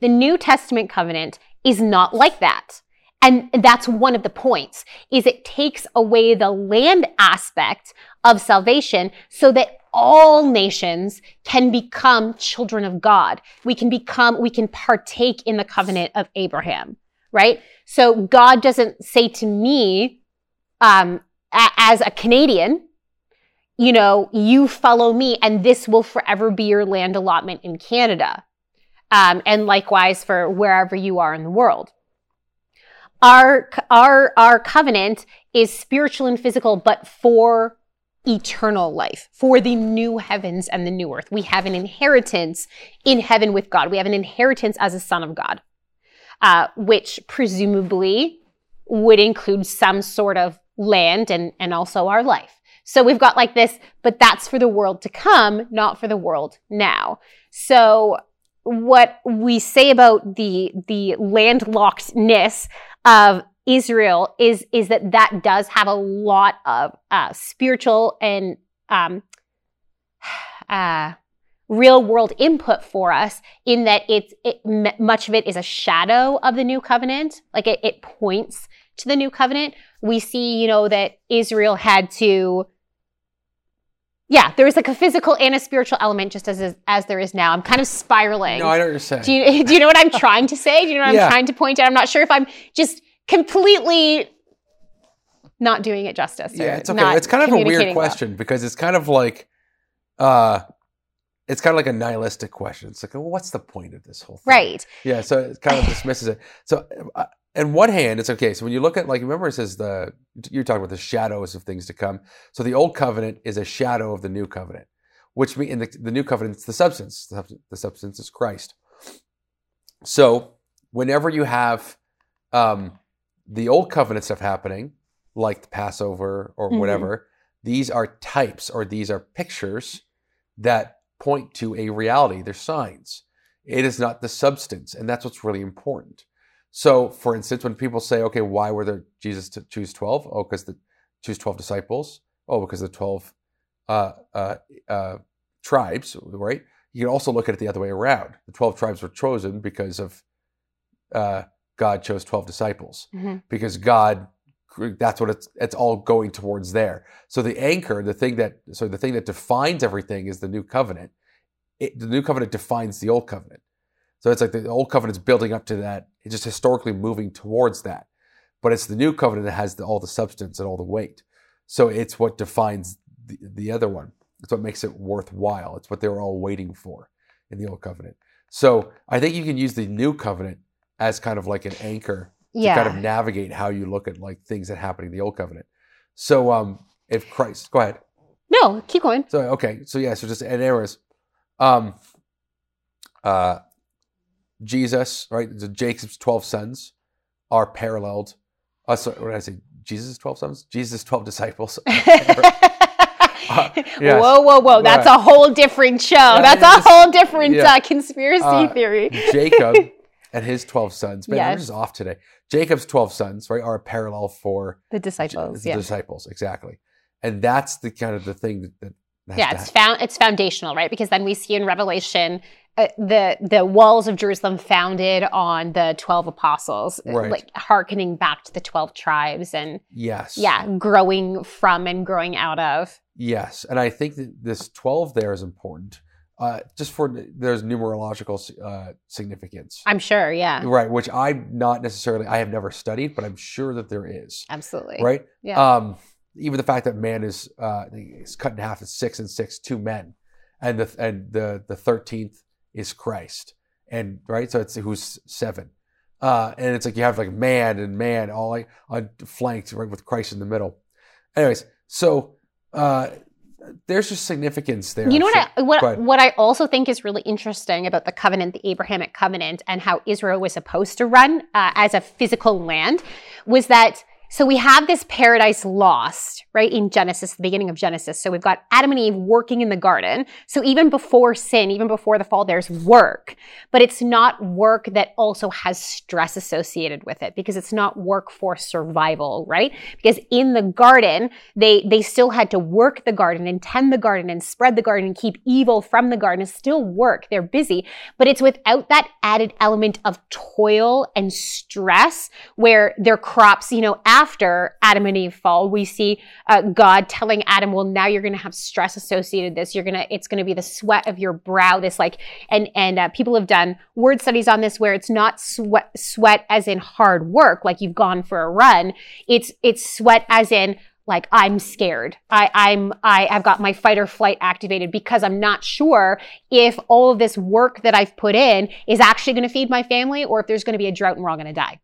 The New Testament covenant is not like that. And that's one of the points is it takes away the land aspect of salvation so that all nations can become children of God. We can become, we can partake in the covenant of Abraham, right? So God doesn't say to me, um, a- as a Canadian, you know, you follow me and this will forever be your land allotment in Canada. Um, and likewise for wherever you are in the world. Our, our, our covenant is spiritual and physical, but for eternal life, for the new heavens and the new earth. We have an inheritance in heaven with God. We have an inheritance as a son of God, uh, which presumably would include some sort of land and, and also our life. So we've got like this, but that's for the world to come, not for the world now. So what we say about the the landlockedness of Israel is is that that does have a lot of uh, spiritual and um, uh, real world input for us in that it's it, much of it is a shadow of the new covenant. Like it, it points to the new covenant. We see you know that israel had to yeah there is like a physical and a spiritual element just as as there is now i'm kind of spiraling No, I know what you're saying. do you, do you know what i'm trying to say do you know what Yeah. i'm trying to point out i'm not sure if i'm just completely not doing it justice yeah, it's okay. It's kind of a weird communicating well. question because it's kind of like, uh, it's kind of like a nihilistic question. It's like, well, what's the point of this whole thing? right Yeah, so it kind of dismisses it. So, uh, on one hand, it's okay. So when you look at like, remember it says the you're talking about the shadows of things to come. So the old covenant is a shadow of the new covenant, which means in the, the new covenant it's the substance. The, substance- is Christ. So whenever you have um, the old covenant stuff happening, like the Passover or Mhm. whatever, these are types or these are pictures that point to a reality. They're signs. It is not the substance, and that's what's really important. So, for instance, when people say, "Okay, why were there Jesus to choose 12? Oh, because the choose twelve disciples. Oh, because the twelve uh, uh, uh, tribes, right? You can also look at it the other way around. The twelve tribes were chosen because of uh, God chose twelve disciples Mhm. because God that's what it's it's all going towards there. So the anchor, the thing that so the thing that defines everything is the new covenant. It, the new covenant defines the old covenant. So it's like the old covenant's building up to that. It's just historically moving towards that. But it's the new covenant that has the, all the substance and all the weight. So it's what defines the, the other one. It's what makes it worthwhile. It's what they were all waiting for in the old covenant. So I think you can use the new covenant as kind of like an anchor yeah to kind of navigate how you look at like things that happen in the old covenant. So um if Christ go ahead. no keep going So okay, so yeah, so just and anyways, um uh Jesus, right? The Jacob's twelve sons are paralleled. Uh, so, what did I say? Jesus' twelve sons? Jesus' twelve disciples. yes. Whoa, whoa, whoa. That's Right. a whole different show. Yeah, That's yeah, a whole different yeah. uh, conspiracy Uh, theory. Jacob and his twelve sons. Man, I'm just off today. Jacob's twelve sons, right, are a parallel for The disciples. the Yeah. disciples, exactly. And that's the kind of the thing that, that has Yeah, it's found it's foundational, right? Because then we see in Revelation uh, the the walls of Jerusalem founded on the 12 apostles, uh, Right. like hearkening back to the 12 tribes and yes. yeah, growing from and growing out of. Yes, and I think that this twelve there is important, uh, just for there's numerological uh, significance, I'm sure, yeah. right? Which I'm not necessarily I have never studied, but I'm sure that there is, Absolutely. right? Yeah. Um, even the fact that man is uh, is cut in half is six and six, two men, and the and the the thirteenth is Christ, and right, so it's who's seven, uh, and it's like you have like man and man all like on flanked right with Christ in the middle. Anyways, so uh, there's just significance there. You know what? I, what what I also think is really interesting about the covenant, the Abrahamic covenant, and how Israel was supposed to run uh, as a physical land, was that so we have this paradise lost, right, in Genesis, the beginning of Genesis. So we've got Adam and Eve working in the garden. So even before sin, even before the fall, there's work, but it's not work that also has stress associated with it because it's not work for survival, right? Because in the garden, they they still had to work the garden and tend the garden and spread the garden and keep evil from the garden. It's still work. They're busy, but it's without that added element of toil and stress where their crops, you know, after Adam and Eve fall, we see uh, God telling Adam, well, now you're going to have stress associated with this. You're to, it's going to be the sweat of your brow, this like, and, and uh, people have done word studies on this where it's not sweat, sweat as in hard work, like you've gone for a run. It's, it's sweat as in, like I'm scared. I, I'm I, I've got my fight or flight activated because I'm not sure if all of this work that I've put in is actually going to feed my family or if there's going to be a drought and we're all going to die.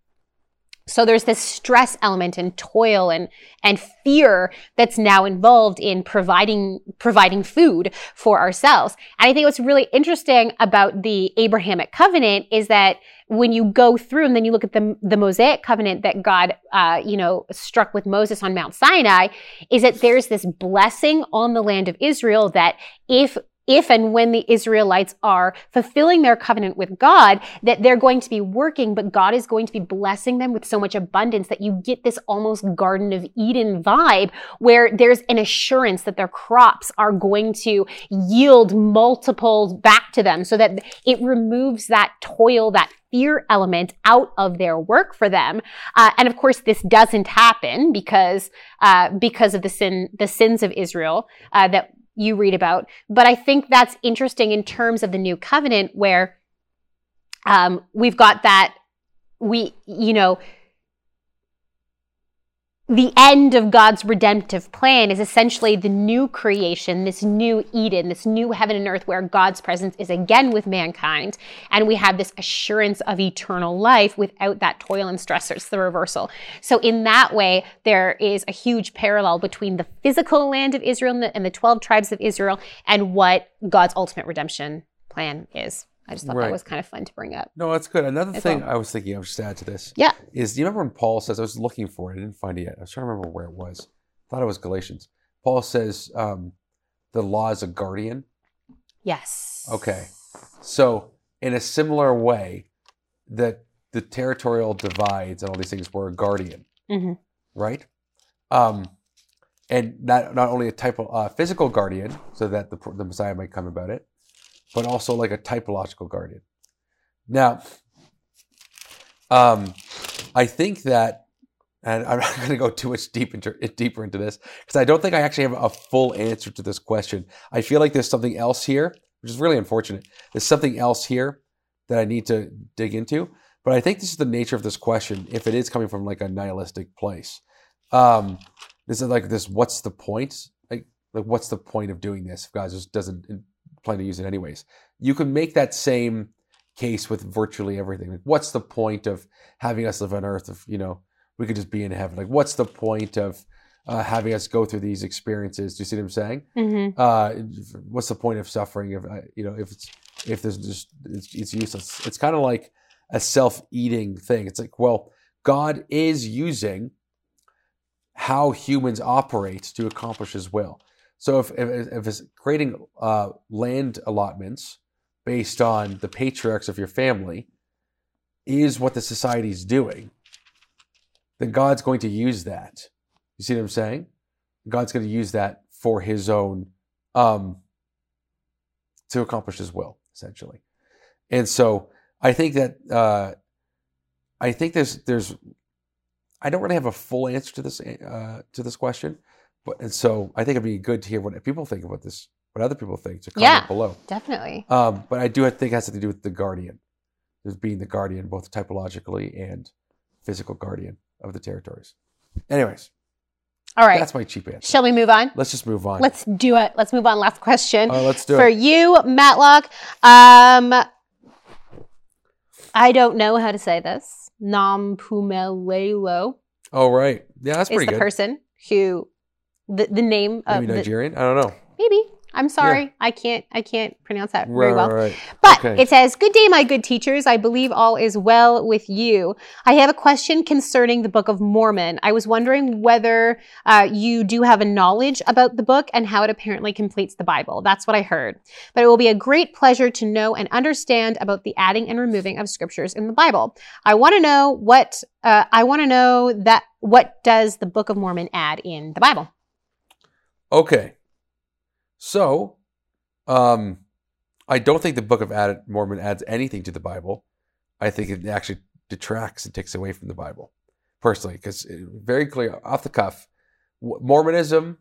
So there's this stress element and toil and and fear that's now involved in providing providing food for ourselves. And I think what's really interesting about the Abrahamic covenant is that when you go through and then you look at the, the Mosaic covenant that God, uh, you know, struck with Moses on Mount Sinai, is that there's this blessing on the land of Israel that if if and when the Israelites are fulfilling their covenant with God, that they're going to be working, but God is going to be blessing them with so much abundance that you get this almost Garden of Eden vibe where there's an assurance that their crops are going to yield multiples back to them so that it removes that toil, that fear element out of their work for them. Uh, and of course, this doesn't happen because uh, because of the sin the sins of Israel uh, that you read about. But I think that's interesting in terms of the new covenant where um, we've got that we, you know, the end of God's redemptive plan is essentially the new creation, this new Eden, this new heaven and earth where God's presence is again with mankind. And we have this assurance of eternal life without that toil and stress. It's the reversal. So, in that way, there is a huge parallel between the physical land of Israel and the, and the 12 tribes of Israel and what God's ultimate redemption plan is. I just thought Right. that was kind of fun to bring up. No, that's good. Another thing well. I was thinking, I was just add to this, Yeah. is do you remember when Paul says, I was looking for it, I didn't find it yet. I was trying to remember where it was. I thought it was Galatians. Paul says um, the law is a guardian. Yes. Okay. So, in a similar way, that the territorial divides and all these things were a guardian, hmm right? Um, and not not only a type of uh, physical guardian, so that the the Messiah might come about it, but also like a typological guardian. Now, um, I think that, and I'm not going to go too much deep into, deeper into this because I don't think I actually have a full answer to this question. I feel like there's something else here, which is really unfortunate. There's something else here that I need to dig into. But I think this is the nature of this question, if it is coming from like a nihilistic place. Um, this is like this. What's the point? Like, like what's the point of doing this if God just doesn't plan to use it anyways? You can make that same case with virtually everything. Like, what's the point of having us live on Earth if you know we could just be in heaven? Like, what's the point of uh, having us go through these experiences? Do you see what I'm saying? hmm uh, what's the point of suffering if uh, you know if it's if there's just it's, it's useless it's kind of like a self-eating thing it's like well god is using how humans operate to accomplish his will so if if, if it's creating uh, land allotments based on the patriarchs of your family is what the society's doing then god's going to use that you see what i'm saying god's going to use that for his own um, to accomplish his will, essentially. And so I think that uh, I think there's there's I don't really have a full answer to this uh, to this question, but and so I think it'd be good to hear what people think about this, what other people think. To comment Yeah. below. Definitely. Um, but I do think it has to do with the guardian, as being the guardian both typologically and physical guardian of the territories. Anyways, All right. that's my cheap answer. Shall we move on? Let's just move on. Let's do it. Let's move on. Last question. Uh, let's do For it. you, Matlock, um, I don't know how to say this. Nampumelelo Oh right, yeah, that's pretty is pretty the person who the the name of Maybe the, Nigerian. I don't know. maybe. I'm sorry. I can't I can't pronounce that very well. right, right. But Okay. it says, Good day, my good teachers. I believe all is well with you. I have a question concerning the Book of Mormon. I was wondering whether uh, you do have a knowledge about the book and how it apparently completes the Bible. That's what I heard. But it will be a great pleasure to know and understand about the adding and removing of scriptures in the Bible. I want to know what, uh, I want to know that, what does the Book of Mormon add in the Bible? Okay. So, um, I don't think the Book of Mormon adds anything to the Bible. I think it actually detracts and takes away from the Bible, personally, because very clear off the cuff, Mormonism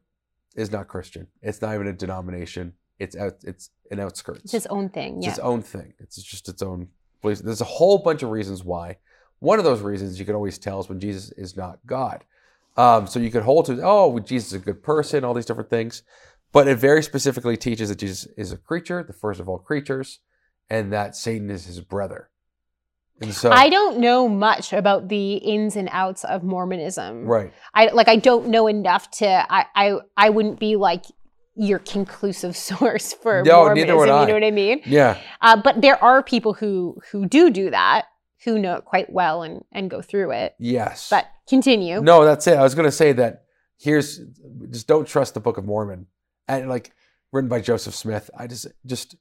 is not Christian. It's not even a denomination. It's out. It's an outskirts. It's his own thing. It's Yeah. its own thing. It's just its own beliefs. There's a whole bunch of reasons why. One of those reasons you can always tell is when Jesus is not God. Um, so you could hold to, oh, Jesus is a good person, all these different things. But it very specifically teaches that Jesus is a creature, the first of all creatures, and that Satan is his brother. And so, I don't know much about the ins and outs of Mormonism. right. I like I don't know enough to I I, I wouldn't be like your conclusive source for No, Mormonism. neither would You know what I mean? Yeah. Uh, but there are people who who do do that, who know it quite well and and go through it. Yes. But continue. No, that's it. I was going to say that here's just don't trust the Book of Mormon and like written by Joseph Smith. I just just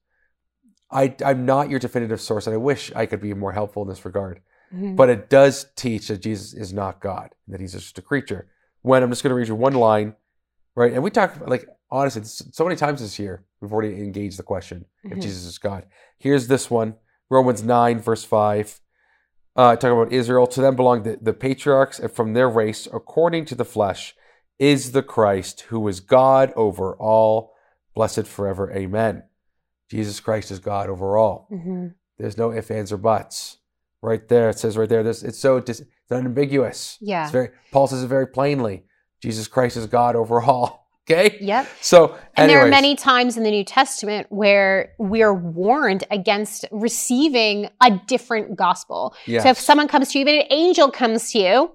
I I'm not your definitive source, and I wish I could be more helpful in this regard. Mhm. But it does teach that Jesus is not God, that he's just a creature. When I'm just going to read you one line, right? And we talk like honestly, so many times this year we've already engaged the question if Mhm. Jesus is God. Here's this one, Romans nine verse five. Uh, talking about Israel, to them belong the, the patriarchs, and from their race, according to the flesh, is the Christ who is God over all, blessed forever. Amen. Jesus Christ is God over all. Mhm. There's no ifs, ands, or buts. Right there, it says right there. This it's so dis, it's unambiguous. Yeah. It's very Paul says it very plainly. Jesus Christ is God over all. Okay. Yep. So And there are many times in the New Testament where we are warned against receiving a different gospel. Yes. So if someone comes to you, even an angel comes to you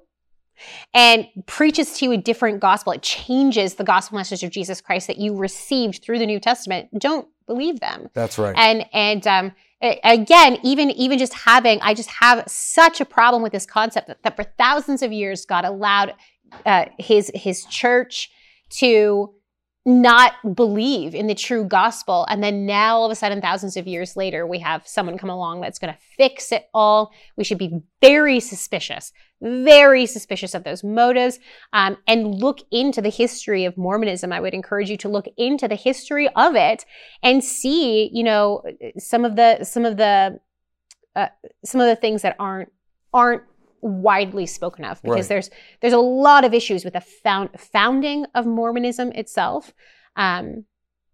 and preaches to you a different gospel, it changes the gospel message of Jesus Christ that you received through the New Testament. Don't believe them. that's right. And and um, again, even even just having, I just have such a problem with this concept that, that for thousands of years God allowed uh, his his church to not believe in the true gospel, and then now all of a sudden, thousands of years later, we have someone come along that's going to fix it all. We should be very suspicious, very suspicious of those motives, um, and look into the history of Mormonism. I would encourage you to look into the history of it and see, you know, some of the some of the uh, some of the things that aren't aren't widely spoken of because Right. there's there's a lot of issues with the found, founding of Mormonism itself. Um,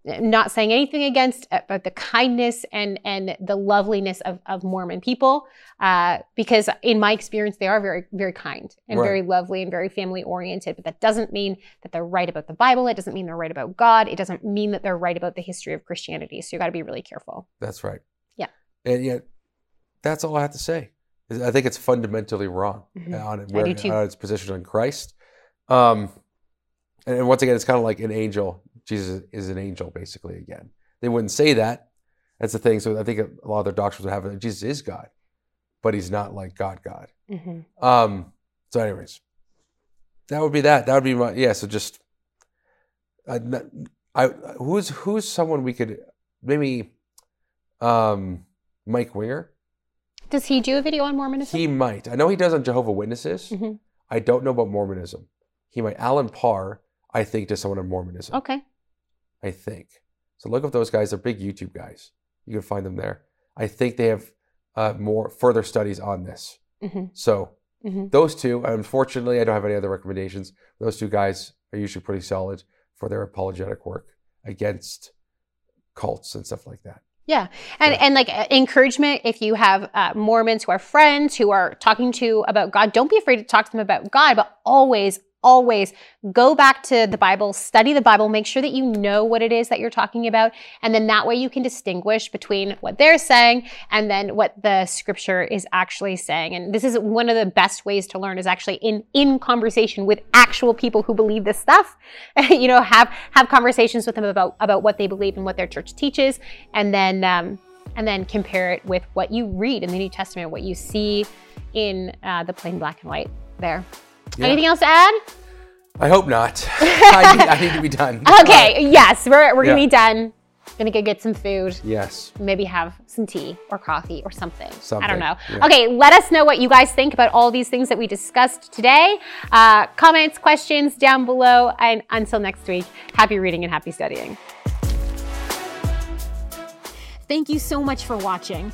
not saying anything against uh, but the kindness and and the loveliness of, of Mormon people, uh, because in my experience they are very very kind and Right. very lovely and very family oriented. But that doesn't mean that they're right about the Bible. It doesn't mean they're right about God. It doesn't mean that they're right about the history of Christianity. So you got to be really careful. That's right. Yeah. And yet, that's all I have to say. I think it's fundamentally wrong Mhm. on, it, where, on its position on Christ. Um, and, once again, it's kind of like an angel. Jesus is an angel, basically. Again, they wouldn't say that. That's the thing. So I think a lot of their doctrines would have it. that Jesus is God, but he's not like God. God. Mm-hmm. Um, so, anyways, that would be that. That would be my yeah. So just, I, I who's who's someone we could maybe, um, Mike Winger. Does he do a video on Mormonism? He might. I know he does on Jehovah Witnesses. Mhm. I don't know about Mormonism. He might. Allen Parr, I think, does someone on Mormonism. okay. I think. So look up those guys. They're big YouTube guys. You can find them there. I think they have uh, more further studies on this. hmm So hmm those two, unfortunately, I don't have any other recommendations. Those two guys are usually pretty solid for their apologetic work against cults and stuff like that. Yeah, and Yeah. and like encouragement. If you have uh, Mormons who are friends who are talking to about God, don't be afraid to talk to them about God. But always, always go back to the Bible, study the Bible, make sure that you know what it is that you're talking about, and then that way you can distinguish between what they're saying and then what the Scripture is actually saying. And this is one of the best ways to learn is actually in in conversation with actual people who believe this stuff. you know, have have conversations with them about about what they believe and what their church teaches, and then um, and then compare it with what you read in the New Testament, what you see in uh, the plain black and white there. Yeah. Anything else to add? I hope not. I, need, I need to be done. Okay, yes, we're, we're gonna be done. Gonna go get some food, Yes. maybe have some tea or coffee or something. I don't know. yeah. Okay, let us know what you guys think about all these things that we discussed today. Uh, comments, questions down below. And until next week, happy reading and happy studying. Thank you so much for watching.